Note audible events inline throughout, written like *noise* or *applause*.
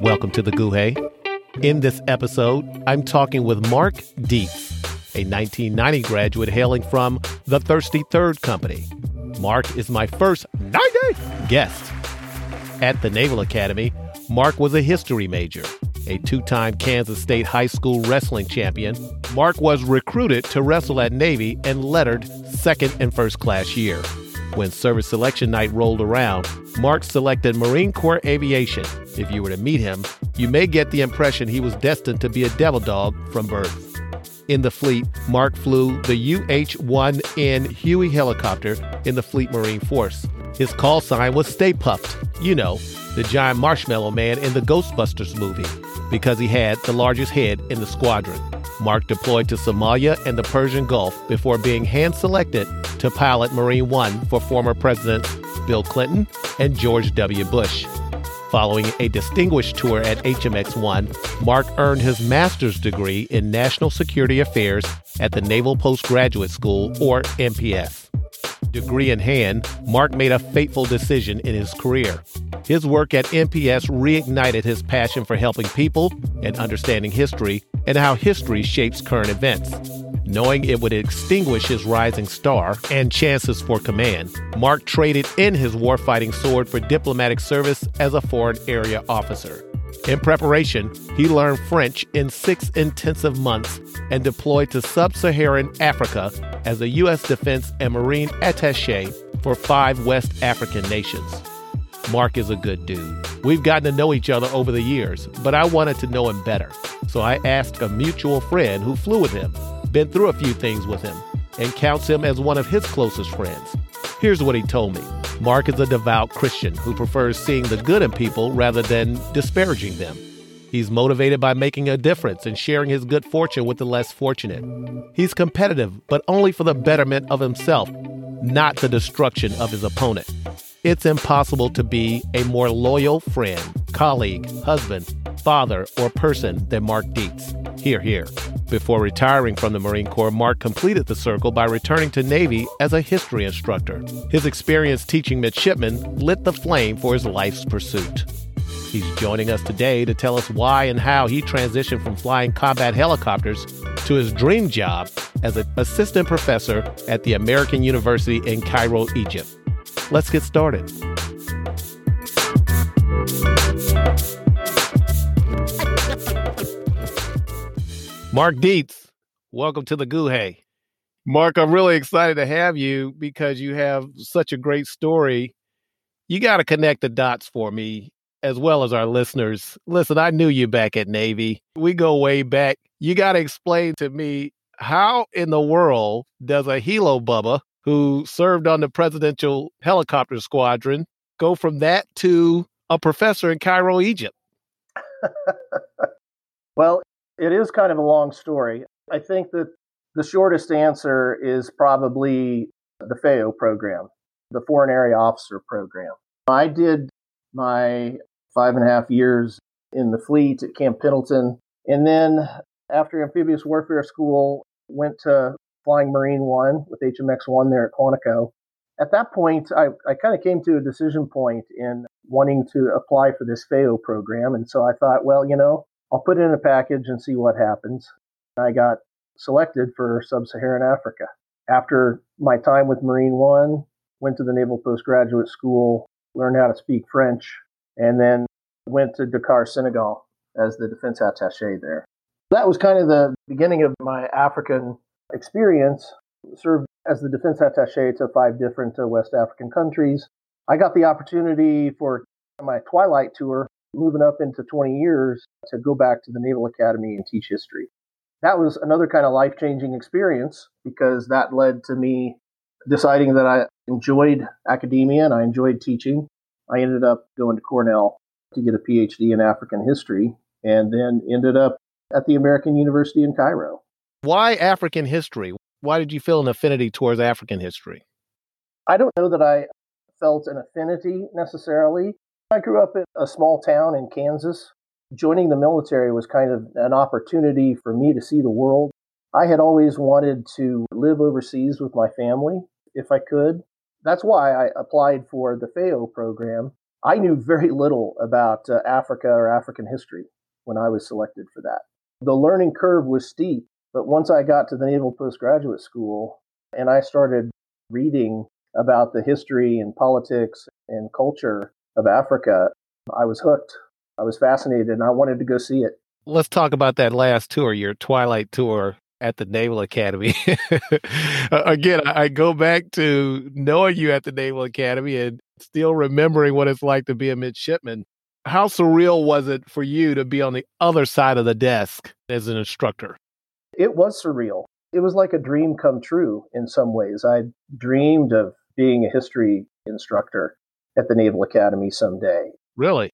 Welcome to the gOOhay. In this episode, I'm talking with Mark Deets, a 1990 graduate hailing from the Thirsty Third Company. Mark is my first 90 guest. At the Naval Academy, Mark was a history major. A two time Kansas State High School wrestling champion, Mark was recruited to wrestle at Navy and lettered second and first class year. When service selection night rolled around, Mark selected Marine Corps Aviation. If you were to meet him, you may get the impression he was destined to be a devil dog from birth. In the fleet, Mark flew the UH 1N Huey helicopter in the Fleet Marine Force. His call sign was Stay Puft, you know, the giant marshmallow man in the Ghostbusters movie, because he had the largest head in the squadron. Mark deployed to Somalia and the Persian Gulf before being hand selected to pilot Marine One for former Presidents Bill Clinton and George W. Bush. Following a distinguished tour at HMX 1, Mark earned his master's degree in National Security Affairs at the Naval Postgraduate School, or NPS. Degree in hand, Mark made a fateful decision in his career. His work at NPS reignited his passion for helping people and understanding history and how history shapes current events. Knowing it would extinguish his rising star and chances for command, Mark traded in his warfighting sword for diplomatic service as a foreign area officer. In preparation, he learned French in six intensive months and deployed to sub Saharan Africa as a U.S. Defense and Marine attache for five West African nations. Mark is a good dude. We've gotten to know each other over the years, but I wanted to know him better. So I asked a mutual friend who flew with him, been through a few things with him, and counts him as one of his closest friends. Here's what he told me Mark is a devout Christian who prefers seeing the good in people rather than disparaging them. He's motivated by making a difference and sharing his good fortune with the less fortunate. He's competitive, but only for the betterment of himself, not the destruction of his opponent. It's impossible to be a more loyal friend, colleague, husband, father, or person than Mark Deets. Here, here. Before retiring from the Marine Corps, Mark completed the circle by returning to Navy as a history instructor. His experience teaching midshipmen lit the flame for his life's pursuit. He's joining us today to tell us why and how he transitioned from flying combat helicopters to his dream job as an assistant professor at the American University in Cairo, Egypt. Let's get started. Mark Deets, welcome to the gOOhay. Mark, I'm really excited to have you because you have such a great story. You got to connect the dots for me as well as our listeners. Listen, I knew you back at Navy. We go way back. You got to explain to me how in the world does a Hilo Bubba who served on the presidential helicopter squadron, go from that to a professor in Cairo, Egypt? *laughs* well, it is kind of a long story. I think that the shortest answer is probably the FAO program, the Foreign Area Officer program. I did my five and a half years in the fleet at Camp Pendleton. And then after amphibious warfare school, went to flying Marine One with HMX One there at Quantico. At that point, I, I kind of came to a decision point in wanting to apply for this FAO program. And so I thought, well, you know, I'll put in a package and see what happens. I got selected for Sub Saharan Africa. After my time with Marine One, went to the Naval Postgraduate School, learned how to speak French, and then went to Dakar, Senegal as the defense attache there. That was kind of the beginning of my African experience, served as the defense attache to five different uh, West African countries. I got the opportunity for my Twilight tour, moving up into 20 years, to go back to the Naval Academy and teach history. That was another kind of life changing experience because that led to me deciding that I enjoyed academia and I enjoyed teaching. I ended up going to Cornell to get a PhD in African history and then ended up at the American University in Cairo. Why African history? Why did you feel an affinity towards African history? I don't know that I felt an affinity necessarily. I grew up in a small town in Kansas. Joining the military was kind of an opportunity for me to see the world. I had always wanted to live overseas with my family if I could. That's why I applied for the FAO program. I knew very little about uh, Africa or African history when I was selected for that. The learning curve was steep, but once I got to the Naval Postgraduate School and I started reading about the history and politics and culture of Africa, I was hooked. I was fascinated and I wanted to go see it. Let's talk about that last tour, your Twilight tour at the Naval Academy. *laughs* Again, I go back to knowing you at the Naval Academy and still remembering what it's like to be a midshipman. How surreal was it for you to be on the other side of the desk as an instructor? It was surreal. It was like a dream come true in some ways. I dreamed of being a history instructor at the Naval Academy someday. Really?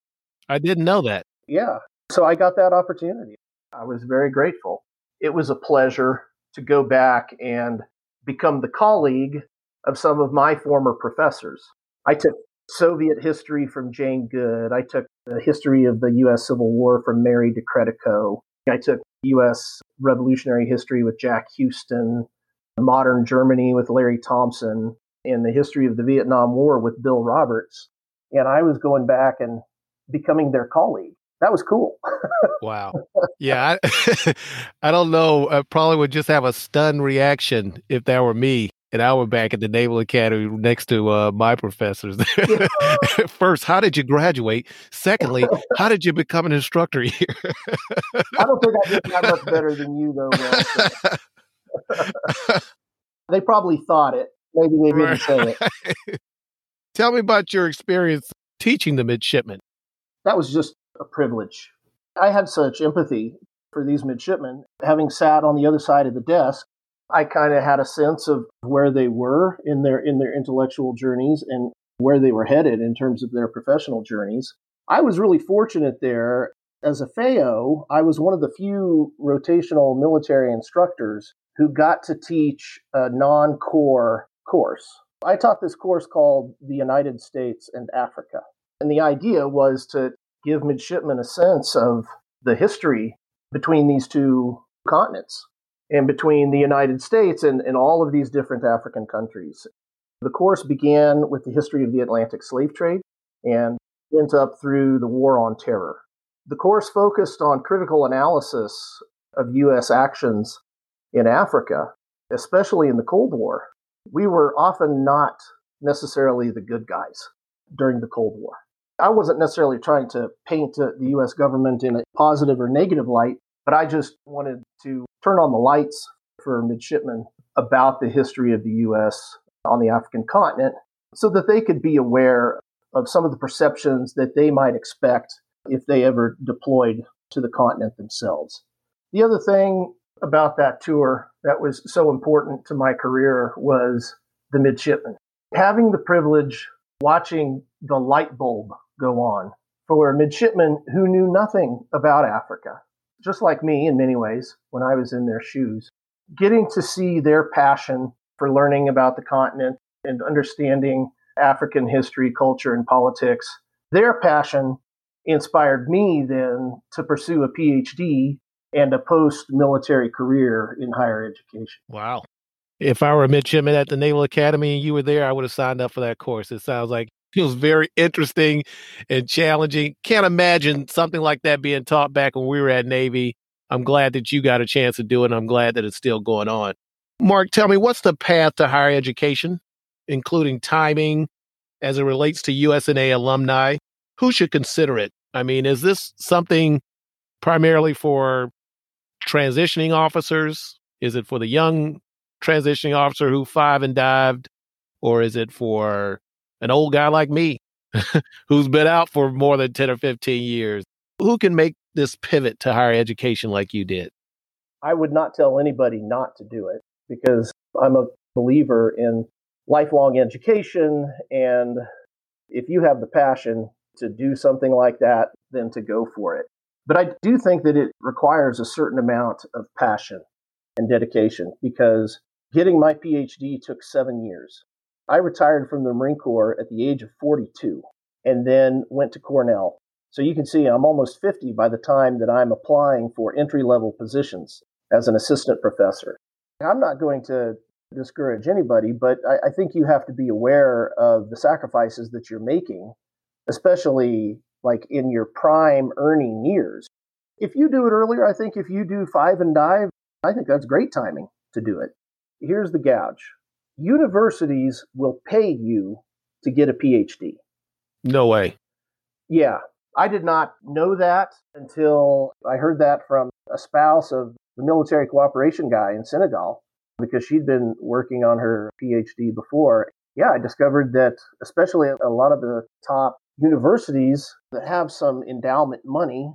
I didn't know that. Yeah. So I got that opportunity. I was very grateful. It was a pleasure to go back and become the colleague of some of my former professors. I took Soviet history from Jane Good. I took the history of the U.S. Civil War from Mary DeCredico. I took U.S. Revolutionary history with Jack Houston, modern Germany with Larry Thompson, and the history of the Vietnam War with Bill Roberts. And I was going back and becoming their colleague. That was cool. *laughs* wow. Yeah. I, *laughs* I don't know. I probably would just have a stunned reaction if that were me and I were back at the Naval Academy next to uh, my professors. *laughs* First, how did you graduate? Secondly, *laughs* how did you become an instructor here? I don't think I did that much better than you, though. *laughs* they probably thought it. Maybe they didn't say it. Tell me about your experience teaching the midshipmen. That was just a privilege. I had such empathy for these midshipmen, having sat on the other side of the desk I kind of had a sense of where they were in their in their intellectual journeys and where they were headed in terms of their professional journeys. I was really fortunate there as a FAO. I was one of the few rotational military instructors who got to teach a non-core course. I taught this course called The United States and Africa. And the idea was to give midshipmen a sense of the history between these two continents and between the United States and, and all of these different African countries. The course began with the history of the Atlantic slave trade and went up through the War on Terror. The course focused on critical analysis of U.S. actions in Africa, especially in the Cold War. We were often not necessarily the good guys during the Cold War. I wasn't necessarily trying to paint the U.S. government in a positive or negative light, but I just wanted to turn on the lights for midshipmen about the history of the U.S. on the African continent so that they could be aware of some of the perceptions that they might expect if they ever deployed to the continent themselves. The other thing about that tour that was so important to my career was the midshipmen. Having the privilege watching the light bulb go on for midshipmen who knew nothing about Africa just like me in many ways when I was in their shoes. Getting to see their passion for learning about the continent and understanding African history, culture, and politics, their passion inspired me then to pursue a PhD and a post military career in higher education. Wow. If I were a midshipman at the Naval Academy and you were there, I would have signed up for that course. It sounds like feels very interesting and challenging. Can't imagine something like that being taught back when we were at Navy. I'm glad that you got a chance to do it. I'm glad that it's still going on. Mark, tell me what's the path to higher education, including timing as it relates to USNA alumni? Who should consider it? I mean, is this something primarily for transitioning officers? Is it for the young transitioning officer who five and dived? Or is it for an old guy like me *laughs* who's been out for more than 10 or 15 years. Who can make this pivot to higher education like you did? I would not tell anybody not to do it because I'm a believer in lifelong education. And if you have the passion to do something like that, then to go for it. But I do think that it requires a certain amount of passion and dedication because getting my PhD took seven years. I retired from the Marine Corps at the age of 42 and then went to Cornell. So you can see I'm almost 50 by the time that I'm applying for entry level positions as an assistant professor. I'm not going to discourage anybody, but I, I think you have to be aware of the sacrifices that you're making, especially like in your prime earning years. If you do it earlier, I think if you do five and dive, I think that's great timing to do it. Here's the gouge universities will pay you to get a PhD. No way. Yeah. I did not know that until I heard that from a spouse of the military cooperation guy in Senegal because she'd been working on her PhD before. Yeah, I discovered that especially a lot of the top universities that have some endowment money,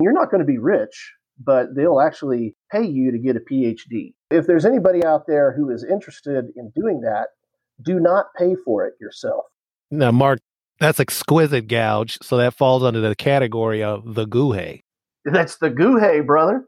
you're not going to be rich, but they'll actually pay you to get a PhD. If there's anybody out there who is interested in doing that, do not pay for it yourself. Now, Mark, that's exquisite gouge. So that falls under the category of the gOOhay. That's the gOOhay, brother.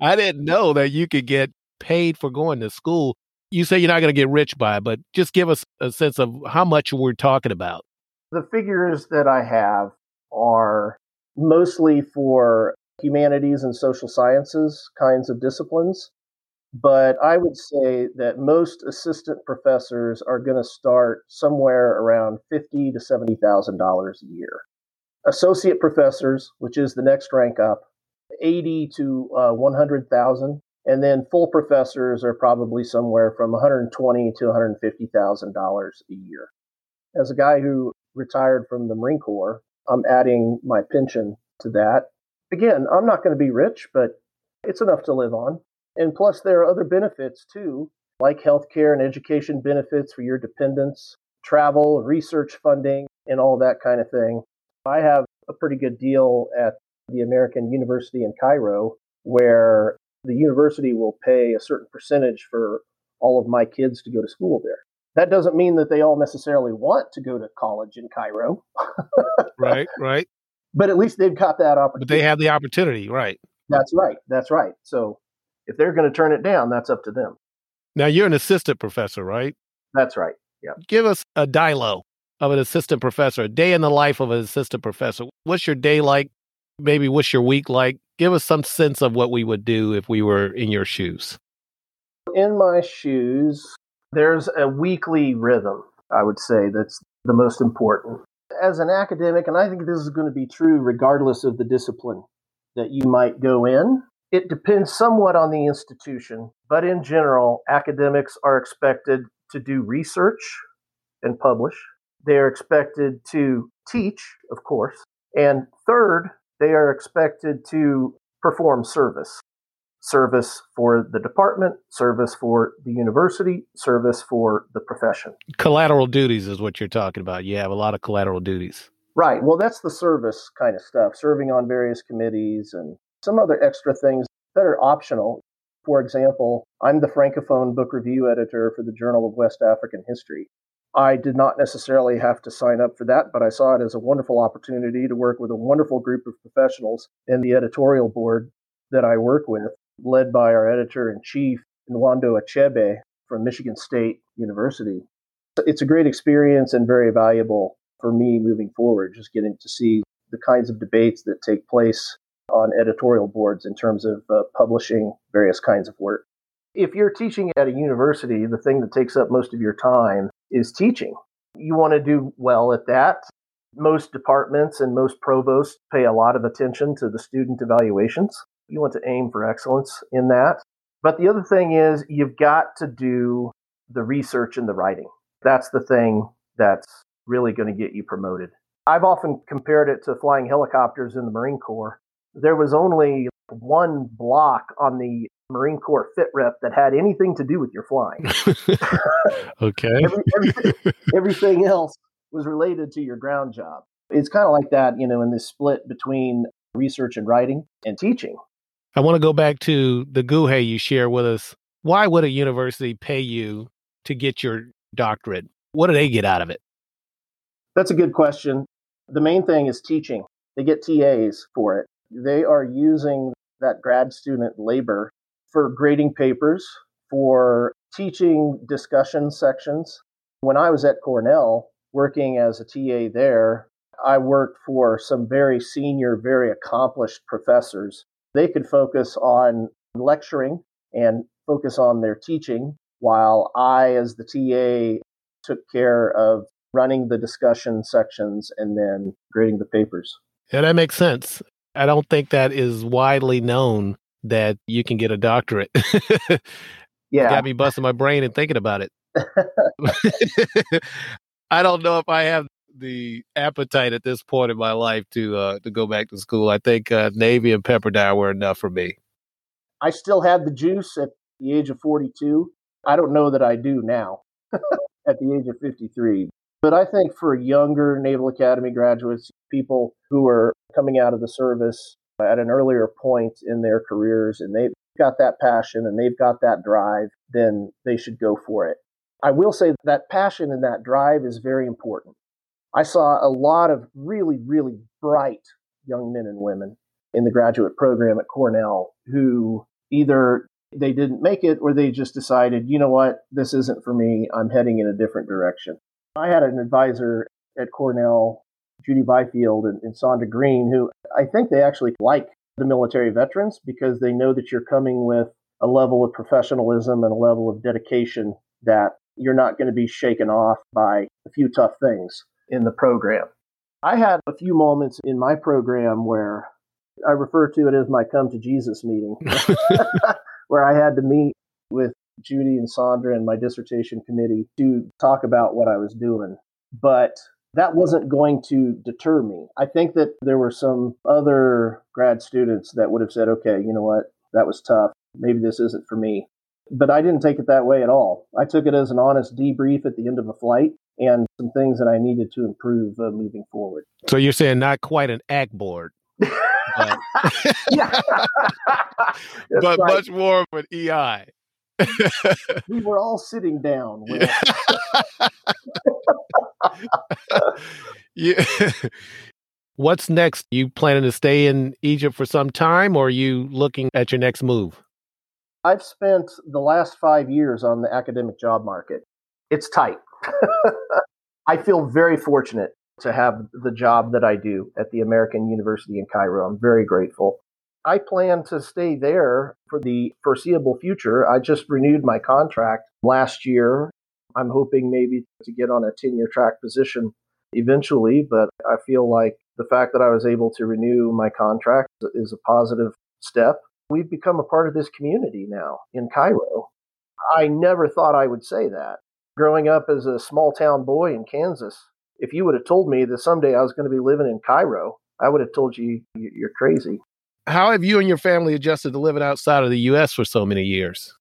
I didn't know that you could get paid for going to school. You say you're not going to get rich by it, but just give us a sense of how much we're talking about. The figures that I have are mostly for humanities and social sciences kinds of disciplines. But I would say that most assistant professors are going to start somewhere around fifty to seventy thousand dollars a year. Associate professors, which is the next rank up, eighty to uh, one hundred thousand, and then full professors are probably somewhere from one hundred twenty to one hundred fifty thousand dollars a year. As a guy who retired from the Marine Corps, I'm adding my pension to that. Again, I'm not going to be rich, but it's enough to live on. And plus, there are other benefits too, like healthcare and education benefits for your dependents, travel, research funding, and all that kind of thing. I have a pretty good deal at the American University in Cairo where the university will pay a certain percentage for all of my kids to go to school there. That doesn't mean that they all necessarily want to go to college in Cairo. *laughs* right, right. But at least they've got that opportunity. But they have the opportunity, right? That's right. That's right. So if they're going to turn it down, that's up to them. Now you're an assistant professor, right? That's right. Yeah. Give us a dilo of an assistant professor, a day in the life of an assistant professor. What's your day like? Maybe what's your week like? Give us some sense of what we would do if we were in your shoes. In my shoes, there's a weekly rhythm, I would say, that's the most important. As an academic, and I think this is going to be true regardless of the discipline that you might go in, it depends somewhat on the institution, but in general, academics are expected to do research and publish. They are expected to teach, of course. And third, they are expected to perform service service for the department, service for the university, service for the profession. Collateral duties is what you're talking about. You have a lot of collateral duties. Right. Well, that's the service kind of stuff, serving on various committees and some other extra things that are optional. For example, I'm the Francophone book review editor for the Journal of West African History. I did not necessarily have to sign up for that, but I saw it as a wonderful opportunity to work with a wonderful group of professionals in the editorial board that I work with led by our editor in chief, Nwando Achebe from Michigan State University. It's a great experience and very valuable for me moving forward, just getting to see the kinds of debates that take place on editorial boards in terms of uh, publishing various kinds of work. If you're teaching at a university, the thing that takes up most of your time is teaching. You want to do well at that. Most departments and most provosts pay a lot of attention to the student evaluations. You want to aim for excellence in that. But the other thing is, you've got to do the research and the writing. That's the thing that's really going to get you promoted. I've often compared it to flying helicopters in the Marine Corps. There was only one block on the Marine Corps fit rep that had anything to do with your flying. *laughs* okay. Every, everything, everything else was related to your ground job. It's kind of like that, you know, in this split between research and writing and teaching. I want to go back to the gOOhay you share with us. Why would a university pay you to get your doctorate? What do they get out of it? That's a good question. The main thing is teaching. They get TAs for it. They are using that grad student labor for grading papers, for teaching discussion sections. When I was at Cornell working as a TA there, I worked for some very senior, very accomplished professors they could focus on lecturing and focus on their teaching, while I, as the TA, took care of running the discussion sections and then grading the papers. Yeah, that makes sense. I don't think that is widely known that you can get a doctorate. *laughs* yeah. Got me busting my brain and thinking about it. *laughs* *laughs* I don't know if I have the appetite at this point in my life to uh, to go back to school. I think uh, Navy and Pepperdine were enough for me. I still had the juice at the age of 42. I don't know that I do now *laughs* at the age of 53. But I think for younger Naval Academy graduates, people who are coming out of the service at an earlier point in their careers and they've got that passion and they've got that drive, then they should go for it. I will say that passion and that drive is very important. I saw a lot of really, really bright young men and women in the graduate program at Cornell who either they didn't make it or they just decided, you know what, this isn't for me. I'm heading in a different direction. I had an advisor at Cornell, Judy Byfield and, and Greene, who I think they actually like the military veterans because they know that you're coming with a level of professionalism and a level of dedication that you're not going to be shaken off by a few tough things in the program. I had a few moments in my program where I refer to it as my come to Jesus meeting, *laughs* *laughs* where I had to meet with Judy and Sandra and my dissertation committee to talk about what I was doing. But that wasn't going to deter me. I think that there were some other grad students that would have said, okay, you know what, that was tough. Maybe this isn't for me. But I didn't take it that way at all. I took it as an honest debrief at the end of a flight and some things that I needed to improve uh, moving forward. So you're saying not quite an ACT board, but, *laughs* *laughs* but right. much more of an EI. we were all sitting down. *laughs* yeah. What's next? You planning to stay in Egypt for some time, or are you looking at your next move? I've spent the last five years on the academic job market. It's tight. *laughs* I feel very fortunate to have the job that I do at the American University in Cairo. I'm very grateful. I plan to stay there for the foreseeable future. I just renewed my contract last year. I'm hoping maybe to get on a 10 year track position eventually, but I feel like the fact that I was able to renew my contract is a positive step. We've become a part of this community now in Cairo. I never thought I would say that. Growing up as a small town boy in Kansas, if you would have told me that someday I was going to be living in Cairo, I would have told you you're crazy. How have you and your family adjusted to living outside of the U.S. for so many years?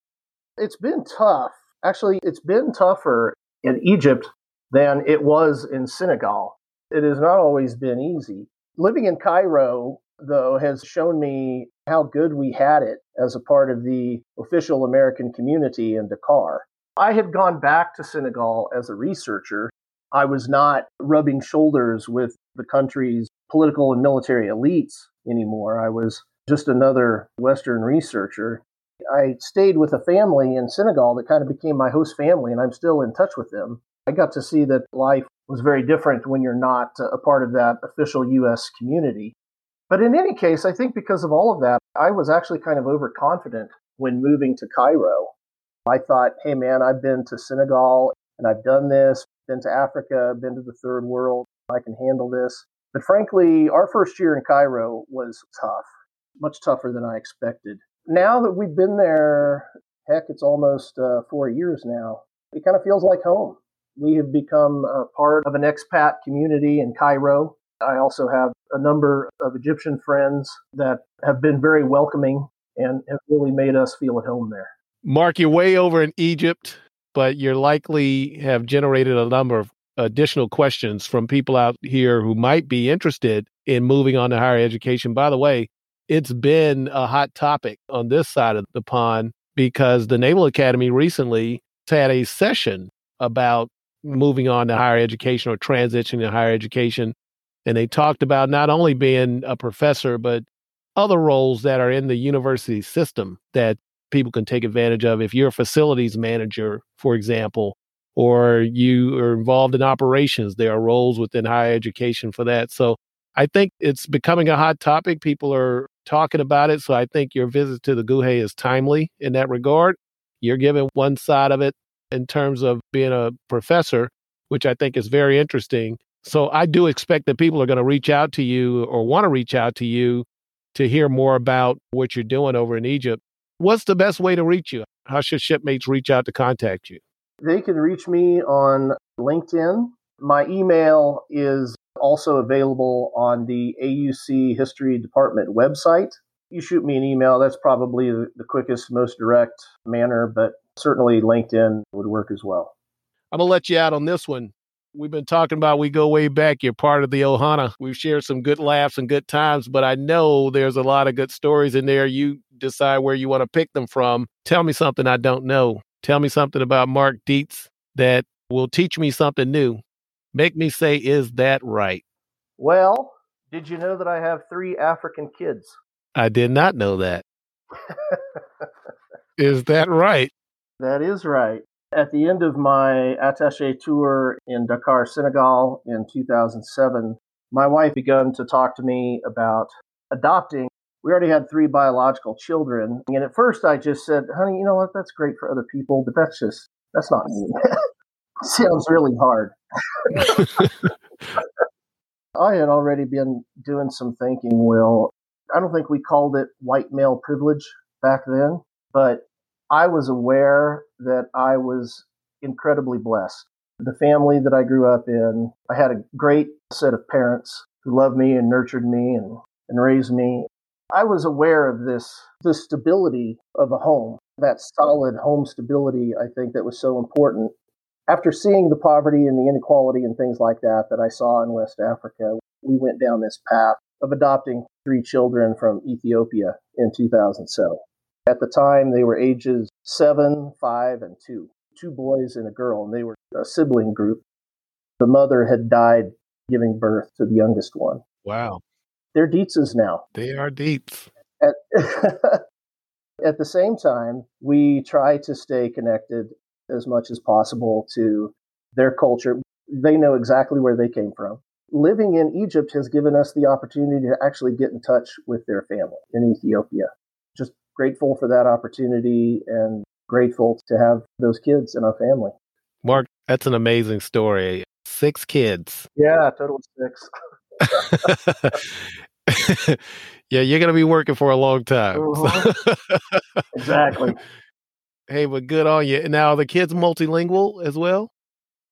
It's been tough. Actually, it's been tougher in Egypt than it was in Senegal. It has not always been easy. Living in Cairo, though, has shown me how good we had it as a part of the official American community in Dakar. I had gone back to Senegal as a researcher. I was not rubbing shoulders with the country's political and military elites anymore. I was just another Western researcher. I stayed with a family in Senegal that kind of became my host family, and I'm still in touch with them. I got to see that life was very different when you're not a part of that official U.S. community. But in any case, I think because of all of that, I was actually kind of overconfident when moving to Cairo. I thought, hey man, I've been to Senegal and I've done this, been to Africa, been to the third world, I can handle this. But frankly, our first year in Cairo was tough, much tougher than I expected. Now that we've been there, heck, it's almost uh, four years now, it kind of feels like home. We have become part of an expat community in Cairo. I also have a number of Egyptian friends that have been very welcoming and have really made us feel at home there. Mark, you're way over in Egypt, but you're likely have generated a number of additional questions from people out here who might be interested in moving on to higher education. By the way, it's been a hot topic on this side of the pond because the Naval Academy recently had a session about moving on to higher education or transitioning to higher education. And they talked about not only being a professor, but other roles that are in the university system that people can take advantage of. If you're a facilities manager, for example, or you are involved in operations, there are roles within higher education for that. So I think it's becoming a hot topic. People are talking about it. So I think your visit to the gOOhay is timely in that regard. You're giving one side of it in terms of being a professor, which I think is very interesting. So I do expect that people are going to reach out to you or want to reach out to you to hear more about what you're doing over in Egypt. What's the best way to reach you? How should shipmates reach out to contact you? They can reach me on LinkedIn. My email is also available on the AUC History Department website. You shoot me an email, that's probably the quickest, most direct manner, but certainly LinkedIn would work as well. I'm going to let you out on this one. We've been talking about we go way back. You're part of the Ohana. We've shared some good laughs and good times, but I know there's a lot of good stories in there. You decide where you want to pick them from. Tell me something I don't know. Tell me something about Mark Deets that will teach me something new. Make me say, is that right? Well, did you know that I have three African kids? I did not know that. *laughs* is that right? That is right. At the end of my attache tour in Dakar, Senegal in 2007, my wife began to talk to me about adopting. We already had three biological children. And at first I just said, honey, you know what? That's great for other people, but that's just, that's not me. *laughs* Sounds really hard. *laughs* I had already been doing some thinking, Will. I don't think we called it white male privilege back then, but I was aware that I was incredibly blessed. The family that I grew up in, I had a great set of parents who loved me and nurtured me and, and raised me. I was aware of this, the stability of a home, that solid home stability, I think that was so important after seeing the poverty and the inequality and things like that that I saw in West Africa, we went down this path of adopting three children from Ethiopia in 2007. At the time, they were ages seven, five, and two. Two boys and a girl, and they were a sibling group. The mother had died giving birth to the youngest one. Wow. They're Deetses now. They are Deets. At, *laughs* at the same time, we try to stay connected as much as possible to their culture. They know exactly where they came from. Living in Egypt has given us the opportunity to actually get in touch with their family in Ethiopia. Grateful for that opportunity and grateful to have those kids in our family. Mark, that's an amazing story. Six kids. Yeah, total six. *laughs* yeah, you're going to be working for a long time. Uh-huh. *laughs* exactly. Hey, but good on you. Now, the kids multilingual as well?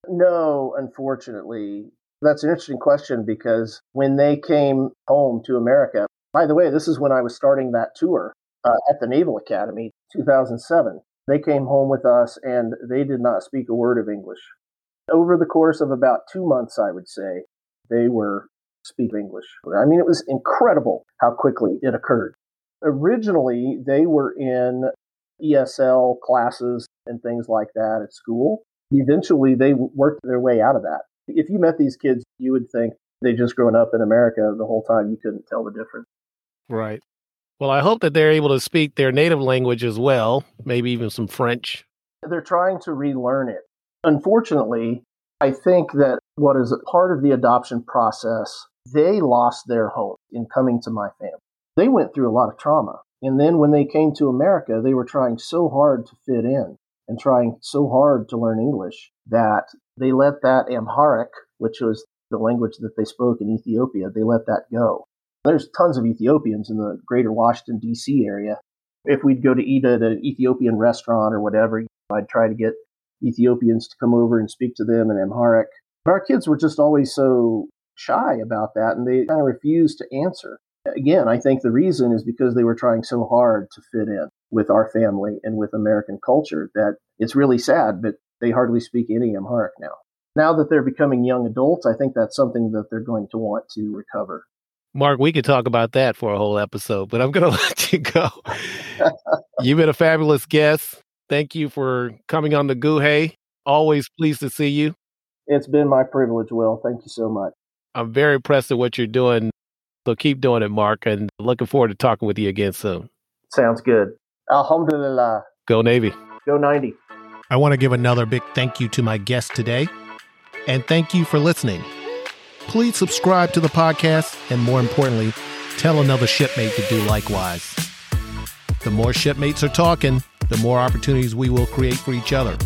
No, unfortunately. That's an interesting question because when they came home to America, by the way, this is when I was starting that tour uh, at the Naval Academy, 2007. They came home with us and they did not speak a word of English. Over the course of about two months, I would say, they were speaking English. I mean, it was incredible how quickly it occurred. Originally, they were in ESL classes and things like that at school. Eventually, they worked their way out of that. If you met these kids, you would think they just grown up in America the whole time. You couldn't tell the difference. Right. Well, I hope that they're able to speak their native language as well, maybe even some French. They're trying to relearn it. Unfortunately, I think that what is part of the adoption process, they lost their home in coming to my family. They went through a lot of trauma. And then when they came to America, they were trying so hard to fit in and trying so hard to learn English that they let that Amharic, which was the language that they spoke in Ethiopia, they let that go. There's tons of Ethiopians in the greater Washington, D.C. area. If we'd go to eat at an Ethiopian restaurant or whatever, I'd try to get Ethiopians to come over and speak to them in Amharic. But our kids were just always so shy about that and they kind of refused to answer. Again, I think the reason is because they were trying so hard to fit in with our family and with American culture that it's really sad, but they hardly speak any Amharic now. Now that they're becoming young adults, I think that's something that they're going to want to recover. Mark, we could talk about that for a whole episode, but I'm going *laughs* to let you go. You've been a fabulous guest. Thank you for coming on the gOOhay. Always pleased to see you. It's been my privilege, Will. Thank you so much. I'm very impressed with what you're doing. So keep doing it, Mark, and looking forward to talking with you again soon. Sounds good. Alhamdulillah. Go Navy. Go 90. I want to give another big thank you to my guest today, and thank you for listening. Please subscribe to the podcast and more importantly, tell another shipmate to do likewise. The more shipmates are talking, the more opportunities we will create for each other.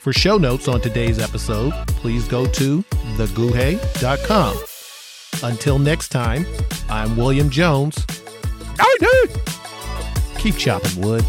For show notes on today's episode, please go to theguhe.com. Until next time, I'm William Jones. Keep chopping wood.